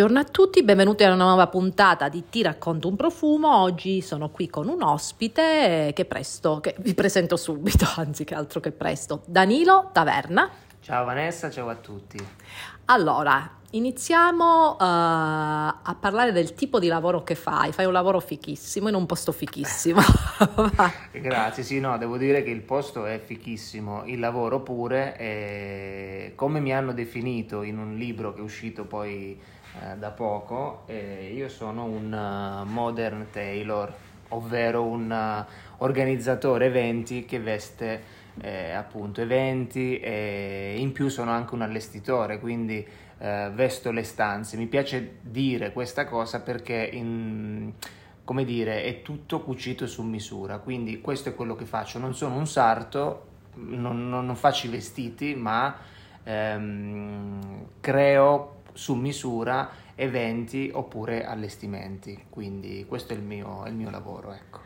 Buongiorno a tutti, benvenuti a una nuova puntata di Ti racconto un profumo. Oggi sono qui con un ospite che presto, che vi presento subito, anzi che altro che presto, Danilo Taverna. Ciao Vanessa, ciao a tutti. Allora, iniziamo uh, a parlare del tipo di lavoro che fai. Fai un lavoro fichissimo in un posto fichissimo. Grazie, sì, no, devo dire che il posto è fichissimo, il lavoro pure, e come mi hanno definito in un libro che è uscito poi eh, da poco, eh, io sono un uh, modern tailor, ovvero un uh, organizzatore eventi che veste eh, appunto eventi e in più sono anche un allestitore, quindi eh, vesto le stanze. Mi piace dire questa cosa perché in, come dire, è tutto cucito su misura, quindi questo è quello che faccio. Non sono un sarto, non, non, non faccio i vestiti, ma ehm, creo su misura eventi oppure allestimenti, quindi questo è il mio, il mio lavoro. Ecco.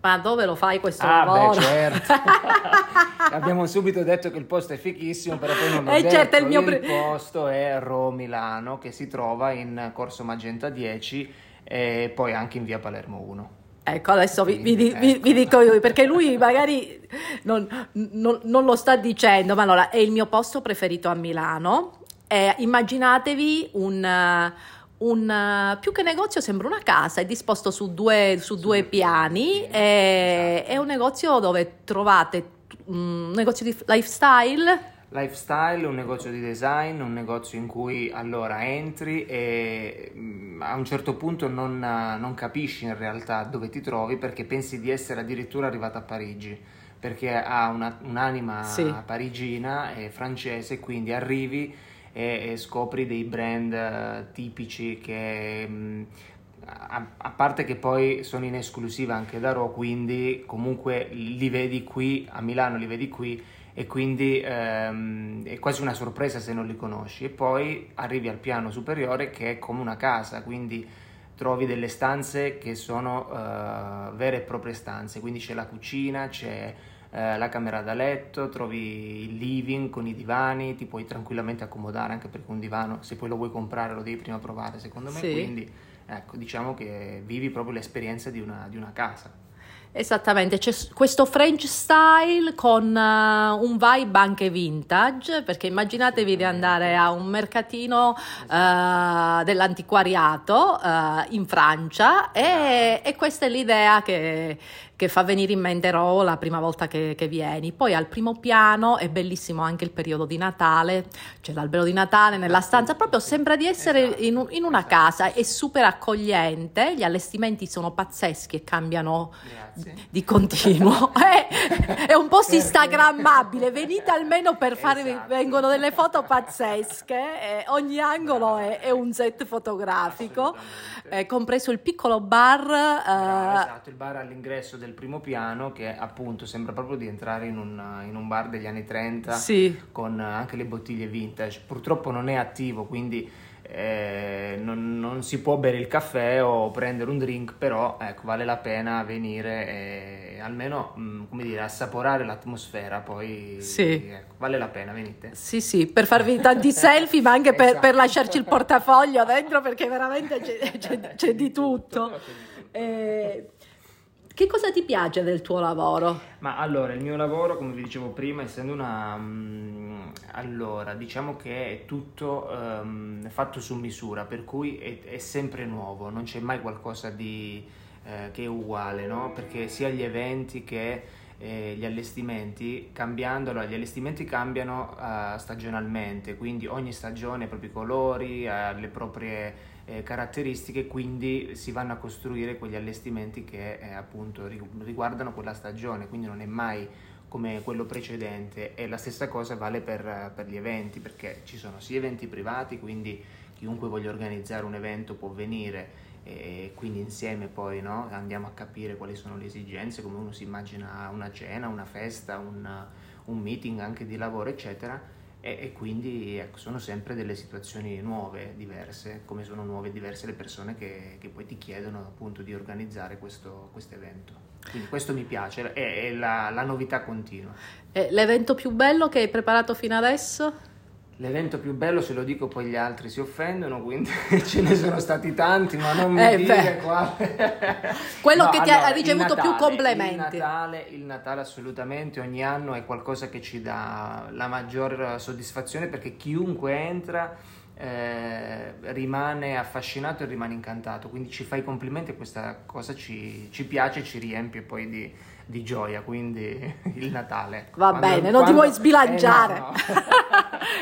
Ma dove lo fai questo ah, lavoro? Beh, certo. Abbiamo subito detto che il posto è fichissimo, però poi non l'ho eh, detto. Certo, il, mio il posto è Ro Milano, che si trova in Corso Magenta 10 e poi anche in via Palermo 1. Ecco, adesso vi, vi, vi, vi, ecco. dico io, perché lui magari non, non, non, lo sta dicendo, ma allora è il mio posto preferito a Milano. Eh, immaginatevi un un, più che negozio sembra una casa, è disposto su due, su due piani, è, esatto. è, un negozio dove trovate un negozio di lifestyle. Lifestyle, un negozio di design, un negozio in cui allora entri e mm, a un certo punto non, non capisci in realtà dove ti trovi perché pensi di essere addirittura arrivato a Parigi perché ha una, un'anima sì. parigina e francese, quindi arrivi e, e scopri dei brand uh, tipici che... Mh, mm, a, a, parte che poi sono in esclusiva anche da Raw, quindi comunque li vedi qui, a Milano li vedi qui e quindi ehm, è quasi una sorpresa se non li conosci. E poi arrivi al piano superiore che è come una casa, quindi trovi delle stanze che sono uh, vere e proprie stanze, quindi c'è la cucina, c'è eh, la camera da letto, trovi il living con i divani, ti puoi tranquillamente accomodare anche perché un divano, se poi lo vuoi comprare, lo devi prima provare, secondo me. Sì. Quindi, ecco, diciamo che vivi proprio l'esperienza di una, di una casa. Esattamente, c'è questo French style con uh, un vibe anche vintage, perché immaginatevi di andare a un mercatino uh, dell'antiquariato uh, in Francia e, e, questa è l'idea che, che fa venire in mente Ro la prima volta che, che, vieni. Poi al primo piano è bellissimo anche il periodo di Natale, c'è l'albero di Natale nella stanza, proprio sembra di essere esatto. in, in, una casa, è super accogliente, gli allestimenti sono pazzeschi e cambiano Grazie. di continuo. è, è, un posto instagrammabile, venite almeno per fare, esatto. vengono delle foto pazzesche, ogni angolo è, è, un set fotografico, eh, compreso il piccolo bar. Eh, esatto, il bar all'ingresso del del primo piano che appunto sembra proprio di entrare in un, in un bar degli anni 30 sì. con anche le bottiglie vintage. Purtroppo non è attivo, quindi eh, non, non, si può bere il caffè o prendere un drink, però ecco, vale la pena venire e almeno mh, mm, come dire, assaporare l'atmosfera, poi sì. ecco, vale la pena, venite. Sì, sì, per farvi tanti selfie, ma anche per, esatto. per, lasciarci il portafoglio dentro perché veramente c'è, c'è, c'è di tutto. Eh, che cosa ti piace del tuo lavoro? Ma allora, il mio lavoro, come vi dicevo prima, essendo una... Um, allora, diciamo che è tutto um, fatto su misura, per cui è, è, sempre nuovo, non c'è mai qualcosa di, eh, che è uguale, no? Perché sia gli eventi che eh, gli allestimenti, cambiando, allora, gli allestimenti cambiano uh, stagionalmente, quindi ogni stagione ha i propri colori, ha le proprie eh, caratteristiche, quindi si vanno a costruire quegli allestimenti che eh, appunto riguardano quella stagione, quindi non è mai come quello precedente. E la stessa cosa vale per, per gli eventi perché ci sono sia eventi privati, quindi chiunque voglia organizzare un evento può venire e quindi insieme poi no, andiamo a capire quali sono le esigenze, come uno si immagina una cena, una festa, un, un meeting anche di lavoro, eccetera e, e quindi ecco, sono sempre delle situazioni nuove, diverse, come sono nuove e diverse le persone che, che poi ti chiedono appunto di organizzare questo evento. Quindi questo mi piace, è, è la, la, novità continua. E l'evento più bello che hai preparato fino adesso? L'evento più bello, se lo dico poi gli altri si offendono, quindi ce ne sono stati tanti, ma non mi Eh, dire quale. Quello No, che ti ha allora, ricevuto più Natale, complimenti. Il Natale, il Natale assolutamente, ogni anno è qualcosa che ci dà la maggior soddisfazione perché chiunque entra eh, rimane affascinato e rimane incantato, quindi ci fai i complimenti e questa cosa ci, ci piace ci riempie poi di, di gioia, quindi il Natale. Va Quando- bene, non ti vuoi sbilanciare. Eh, no, no.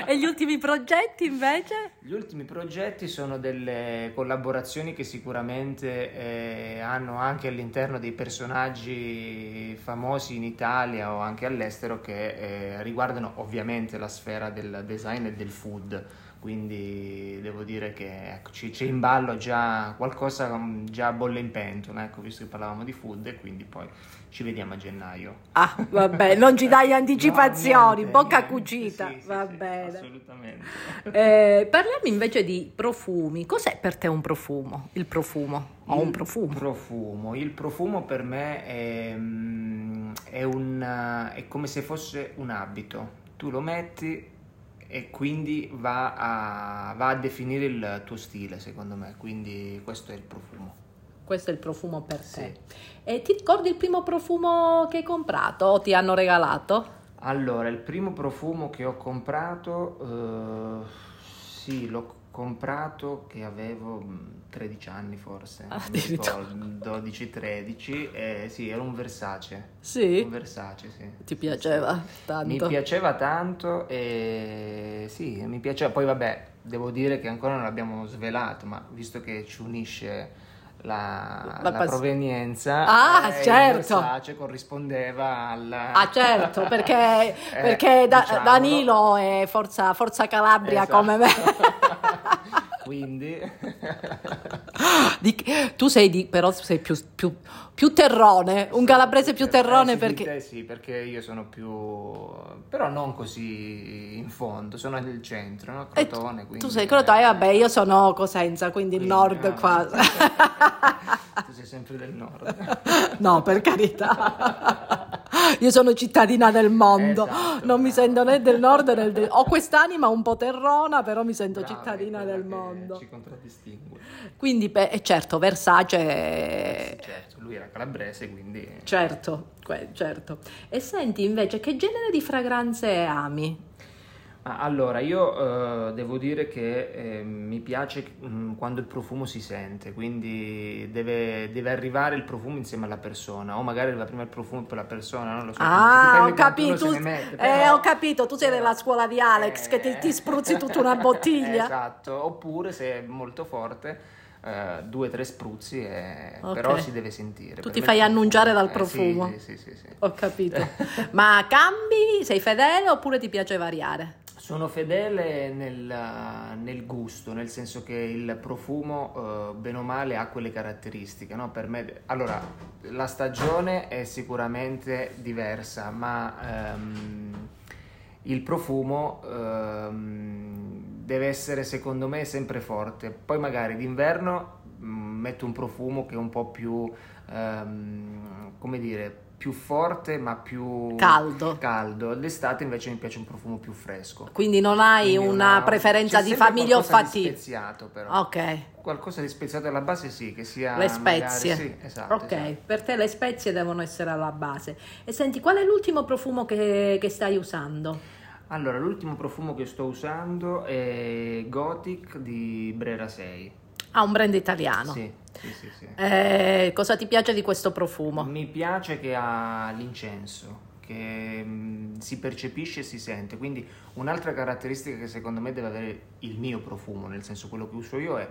E gli ultimi progetti invece? Gli ultimi progetti sono delle collaborazioni che sicuramente eh, hanno anche all'interno dei personaggi famosi in Italia o anche all'estero che eh, riguardano ovviamente la sfera del design e del food. Quindi devo dire che ecco, c'è in ballo già qualcosa mm, già bolle in pentola, ecco, visto che parlavamo di food e quindi poi ci vediamo a gennaio. Ah, vabbè, non ci dai anticipazioni, No, niente, bocca niente. cucita, Sì, sì, va sì, bene. Assolutamente. Eh, parliamo invece di profumi. Cos'è per te un profumo? Il profumo? O un profumo? profumo. Il profumo per me è, mm, è un, è come se fosse un abito. Tu lo metti e quindi va a, va a definire il tuo stile, secondo me. Quindi questo è il profumo. Questo è il profumo per Sì. te. E ti ricordi il primo profumo che hai comprato o ti hanno regalato? Allora, il primo profumo che ho comprato, eh, sì, l'ho comprato che avevo mm, 13 anni forse, mi ricordo, 12-13, eh, sì, era un Versace. Un Sì. Versace, sì. Ti piaceva Mi tanto? piaceva tanto e sì, mi piaceva. Poi vabbè, devo dire che ancora non l'abbiamo svelato, ma visto che ci unisce la, La la provenienza, Ah, eh, il certo. Versace corrispondeva al... Ah certo, perché, Eh, perché Da- diciamolo. Danilo è Forza, Forza Calabria Esatto. come me. Quindi... Di- tu sei di, però sei più, più- più terrone, un calabrese più terrone Eh, sì, di perché... te sì, perché io sono più... però non così in fondo, sono nel centro, no? Crotone, tu quindi... sei Crotone, eh, vabbè, io sono Cosenza, quindi il Quindi, nord ah, qua. tu sei sempre del nord. No, per carità. Io sono cittadina del mondo, Esatto. non mi sento né del nord né del... Ho quest'anima un po' terrona, però mi sento Brava, cittadina del mondo. Ci contraddistingue. Quindi, beh, e certo, Versace... Certo, lui era calabrese, quindi... Certo, certo. E senti invece, che genere di fragranze ami? Allora, io eh, devo dire che eh, mi piace mm, quando il profumo si sente, quindi deve, deve arrivare il profumo insieme alla persona, o magari arriva prima il profumo poi la persona, non lo so. Ah, ho capito, mette, eh, però- ho capito, tu sei della scuola di Alex che ti, ti spruzzi tutta una bottiglia. Esatto, oppure se è molto forte, eh, due o tre spruzzi, e- Ok. però si deve sentire. Tu Per ti fai annunciare dal eh, profumo. Sì, sì, sì, sì. Ho capito. Ma cambi? Sei fedele oppure ti piace variare? Sono fedele nel, nel gusto, nel senso che il profumo, eh, bene o male, ha quelle caratteristiche. no? Me, allora, la stagione è sicuramente diversa, ma ehm, il profumo ehm, deve essere, secondo me, sempre forte. Poi magari d'inverno mm, metto un profumo che è un po' più, ehm, come dire, più forte ma più Caldo. caldo. D'estate invece mi piace un profumo più fresco. Quindi non hai Quindi una preferenza c'è di famiglia di olfattiva? speziato però. Ok, Qualcosa di speziato alla base sì, che sia le magari- spezie. sì, esatto, ok, esatto. per te le spezie devono essere alla base. E senti, qual è l'ultimo profumo che, che stai usando? Allora, l'ultimo profumo che sto usando è Gothic di Brera 6. Ah, un brand italiano. Sì, sì, sì, sì. Eh, cosa ti piace di questo profumo? Mi piace che ha l'incenso, che mm, si percepisce e si sente. Quindi un'altra caratteristica che secondo me deve avere il mio profumo, nel senso quello che uso io, è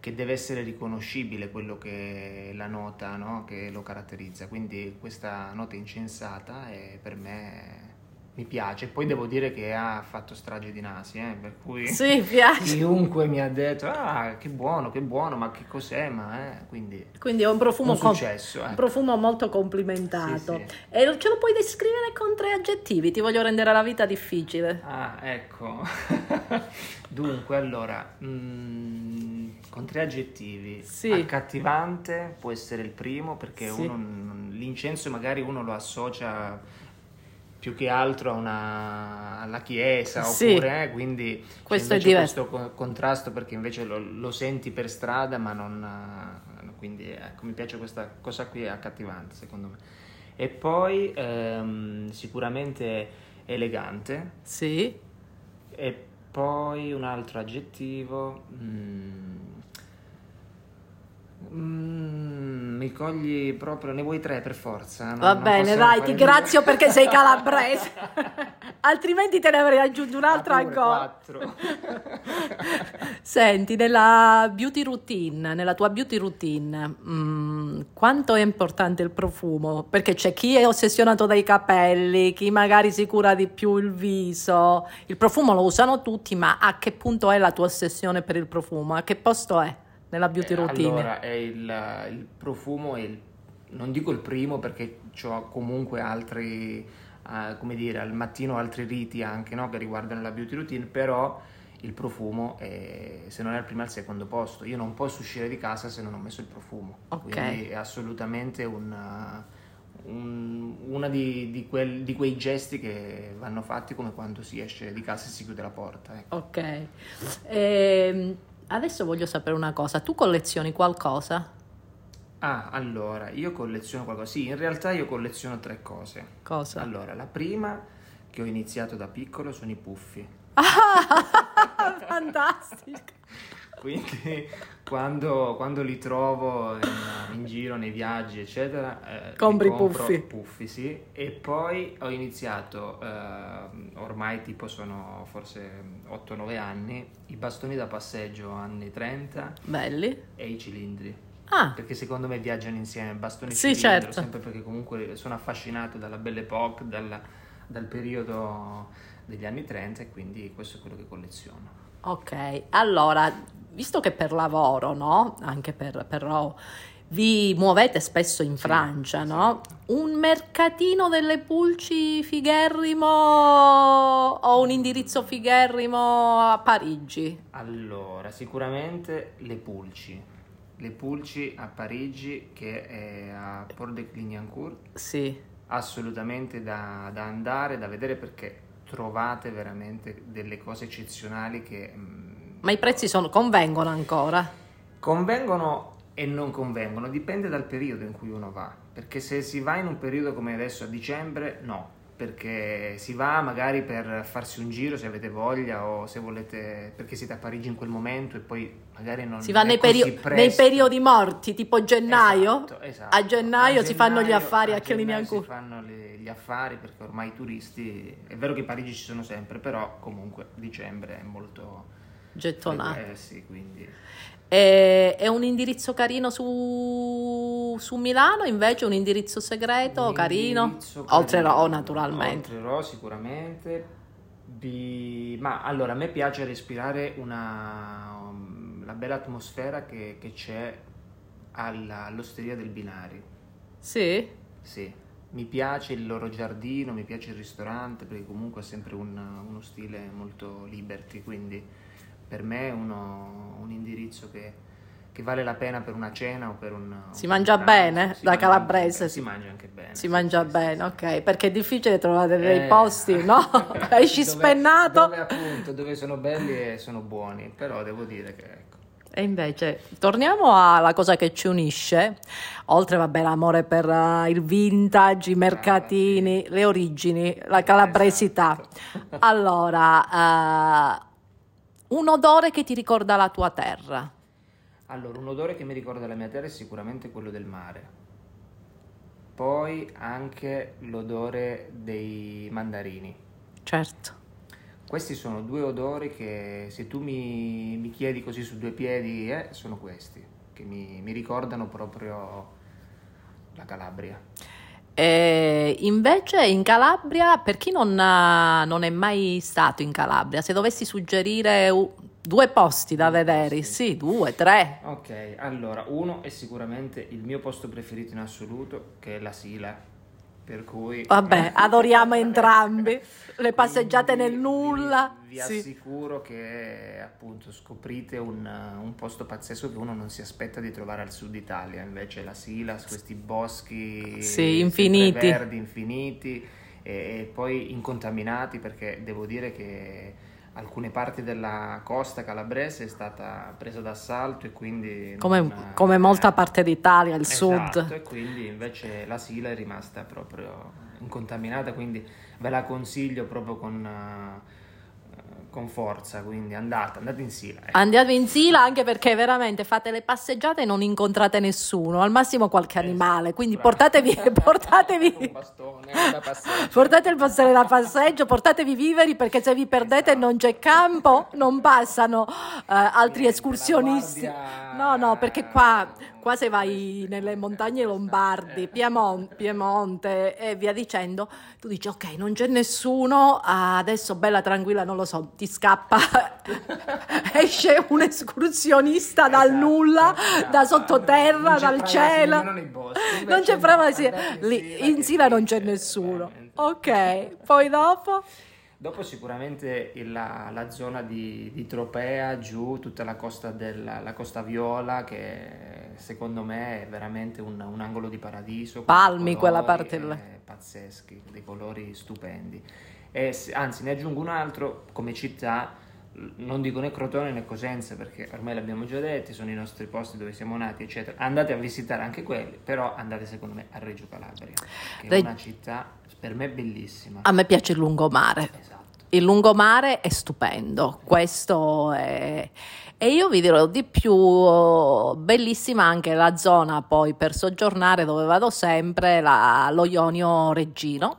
che deve essere riconoscibile quello che è la nota no? che lo caratterizza. Quindi questa nota incensata è, per me mi piace. Poi devo dire che ha fatto strage di nasi, eh, per cui Sì, piace. chiunque mi ha detto ah che buono, che buono, ma che cos'è? Ma eh, quindi Quindi è un profumo, un successo. eh. profumo molto complimentato. Sì, sì. E ce lo puoi descrivere con tre aggettivi? Ti voglio rendere la vita difficile. Ah, ecco. Dunque, allora, mm, con tre aggettivi. Sì. Accattivante può essere il primo perché uno, l'incenso magari uno lo associa più che altro a una, alla chiesa, Sì. oppure, eh, quindi Questo è diverso. questo co- contrasto perché invece lo, lo senti per strada, ma non... eh, quindi ecco, mi piace questa cosa qui, è accattivante secondo me. E poi ehm, sicuramente elegante, Sì. e poi un altro aggettivo. mm, mm, mi cogli proprio, ne vuoi tre per forza? No, Va bene, dai, ti due? grazio perché sei calabrese. Altrimenti te ne avrei aggiunto un'altra ancora. quattro. Senti, nella beauty routine, nella tua beauty routine, mm, quanto è importante il profumo? Perché c'è chi è ossessionato dai capelli, chi magari si cura di più il viso. Il profumo lo usano tutti, ma a che punto è la tua ossessione per il profumo? A che posto è nella beauty Eh, routine? Allora, è il, il profumo, è il- non dico il primo perché ho comunque altri, eh, come dire, al mattino altri riti anche no, che riguardano la beauty routine, però il profumo è, se non è al primo al secondo posto. Io non posso uscire di casa se non ho messo il profumo. Ok. Quindi è assolutamente una, un- una di, di quel- di quei gesti che vanno fatti come quando si esce di casa e si chiude la porta. ecco. Ok. Ehm, adesso voglio sapere una cosa. Tu collezioni qualcosa? Ah, allora, io colleziono qualcosa. Sì, in realtà io colleziono tre cose. Cosa? Allora, la prima che ho iniziato da piccolo sono i puffi. Ah, fantastico. Quindi quando, quando li trovo in, in giro, nei viaggi, eccetera, eh, Compri puffi. puffi, sì. E poi ho iniziato, eh, ormai tipo sono forse 8-9 anni, i bastoni da passeggio anni 30 Belli. e i cilindri. Ah, Perché secondo me viaggiano insieme, bastoni e Sì, cilindro, certo. sempre perché comunque sono affascinato dalla Belle Époque, dalla- dal periodo degli anni 30 e quindi questo è quello che colleziono. ok. Allora, visto che per lavoro, no? Anche per, però vi muovete spesso in Francia, sì. no? Un mercatino delle pulci figherrimo o un indirizzo figherrimo a Parigi? Allora, sicuramente le pulci. Le pulci a Parigi che è a Port de Clignancourt, Sì. assolutamente da, da andare, da vedere perché trovate veramente delle cose eccezionali che... Ma i prezzi sono, convengono ancora? Convengono e non convengono, dipende dal periodo in cui uno va, perché se si va in un periodo come adesso a dicembre, no, perché si va magari per farsi un giro se avete voglia o se volete, perché siete a Parigi in quel momento e poi magari non Si va nei, perio- nei periodi morti, tipo gennaio? Esatto, esatto. A gennaio si fanno gli gennaio- affari a gennaio Clignancourt. Si fanno le- gli affari perché ormai i turisti, è vero che a Parigi ci sono sempre, però comunque dicembre è molto... Gettonato. Eh sì, quindi... E- È un indirizzo carino su, su Milano, invece un indirizzo segreto, Un carino? indirizzo Oltre carino. Ro, naturalmente. Oltre Ro sicuramente. Bi- Ma allora a me piace respirare una, um, la bella atmosfera che, che c'è alla- all'osteria del Binari. Sì? Sì, mi piace il loro giardino, mi piace il ristorante perché comunque è sempre un- uno stile molto liberty, quindi per me è uno- un indirizzo che, che vale la pena per una cena o per un... Si mangia pranzo. bene? Si Da mangia calabrese anche- si- mangia anche bene. Si sì, mangia sì, sì, bene, sì. ok, perché è difficile trovare dei Eh, posti, no? Esci spennato. Dove appunto, dove sono belli e sono buoni, però devo dire che ecco. E invece, torniamo alla cosa che ci unisce, oltre, vabbè, l'amore per eh, il vintage, i mercatini, le origini, la calabresità. Esatto. Allora, eh, un odore che ti ricorda la tua terra. Allora, un odore che mi ricorda la mia terra è sicuramente quello del mare. Poi anche l'odore dei mandarini. Certo. Questi sono due odori che se tu mi, mi chiedi così su due piedi, eh, sono questi, che mi, mi ricordano proprio la Calabria. E invece in Calabria, per chi non, ha- non è mai stato in Calabria, se dovessi suggerire due posti da vedere, posti. sì, due, tre. Ok, allora, uno è sicuramente il mio posto preferito in assoluto, che è la Sila, per cui... Vabbè, adoriamo entrambi le passeggiate Quindi nel nulla. Vi, vi sì. assicuro che appunto scoprite un, un posto pazzesco che uno non si aspetta di trovare al sud Italia, invece la Silas, questi boschi Sì, infiniti. verdi infiniti e, e poi incontaminati perché devo dire che alcune parti della costa calabrese è stata presa d'assalto e quindi... Come, non, come molta parte d'Italia, il esatto, sud. e quindi invece la Sila è rimasta proprio incontaminata, quindi ve la consiglio proprio con con forza, quindi andate, andate in Sila. Ecco. Andate in Sila anche perché veramente fate le passeggiate e non incontrate nessuno, al massimo qualche esatto, animale, quindi portatevi, portatevi un bastone da passeggio. portate il bastone da passeggio, portatevi viveri perché se vi perdete esatto. non c'è campo, non passano uh, altri escursionisti. No, no, perché qua qua se vai nelle montagne lombardi, Piemonte, Piemonte e via dicendo, tu dici ok, non c'è nessuno, adesso bella tranquilla, non lo so, ti scappa, esce un escursionista dal esatto, nulla, esatto. da sottoterra, dal cielo. Non c'è prova, sì, lì, in Sila non c'è nessuno. Ok, poi dopo? Dopo sicuramente la, la zona di, di, Tropea, giù, tutta la costa, della, la costa viola, che secondo me è veramente un, un angolo di paradiso. Palmi quella parte là. Pazzeschi, dei colori stupendi. E, anzi, ne aggiungo un altro, come città, non dico né Crotone né Cosenza perché ormai l'abbiamo già detto, sono i nostri posti dove siamo nati, eccetera. Andate a visitare anche quelli, però andate secondo me a Reggio Calabria, che Re... è una città per me bellissima. A me piace il lungomare. Esatto il lungomare è stupendo, questo è... E io vi dirò di più, bellissima anche la zona poi per soggiornare dove vado sempre, la, lo Ionio Reggino,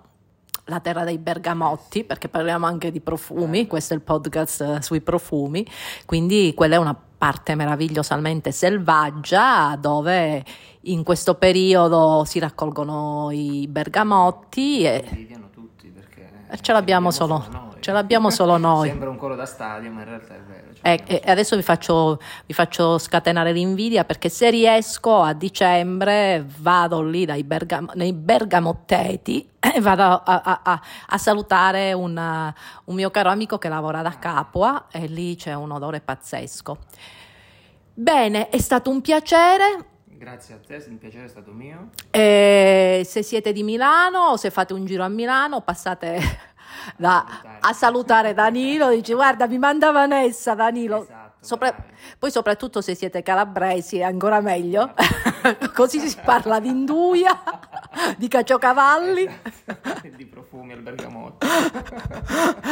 la terra dei bergamotti, perché parliamo anche di profumi, questo è il podcast sui profumi, quindi quella è una parte meravigliosamente selvaggia dove in questo periodo si raccolgono i bergamotti e... Ce l'abbiamo solo, ce l'abbiamo solo noi. Sembra un coro da stadio, ma in realtà è vero. E, e adesso vi faccio, vi faccio, scatenare l'invidia perché se riesco a dicembre vado lì bergam- nei bergamotteti e vado a, a, a, a salutare una, un mio caro amico che lavora da Capua e lì c'è un odore pazzesco. Bene, è stato un piacere. Grazie a te, il piacere è stato mio. E se siete di Milano o se fate un giro a Milano, passate da, a salutare Danilo, dici guarda mi manda Vanessa Danilo. Esatto, Sopra, poi soprattutto se siete calabresi è ancora meglio, esatto. così si parla di induia, di caciocavalli. Esatto. di profumi al bergamotto.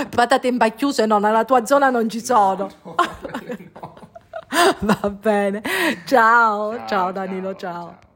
Patate in bacchiuse no, nella tua zona non ci sono. No, no, no. Va bene, ciao, ciao, ciao Danilo, ciao. ciao.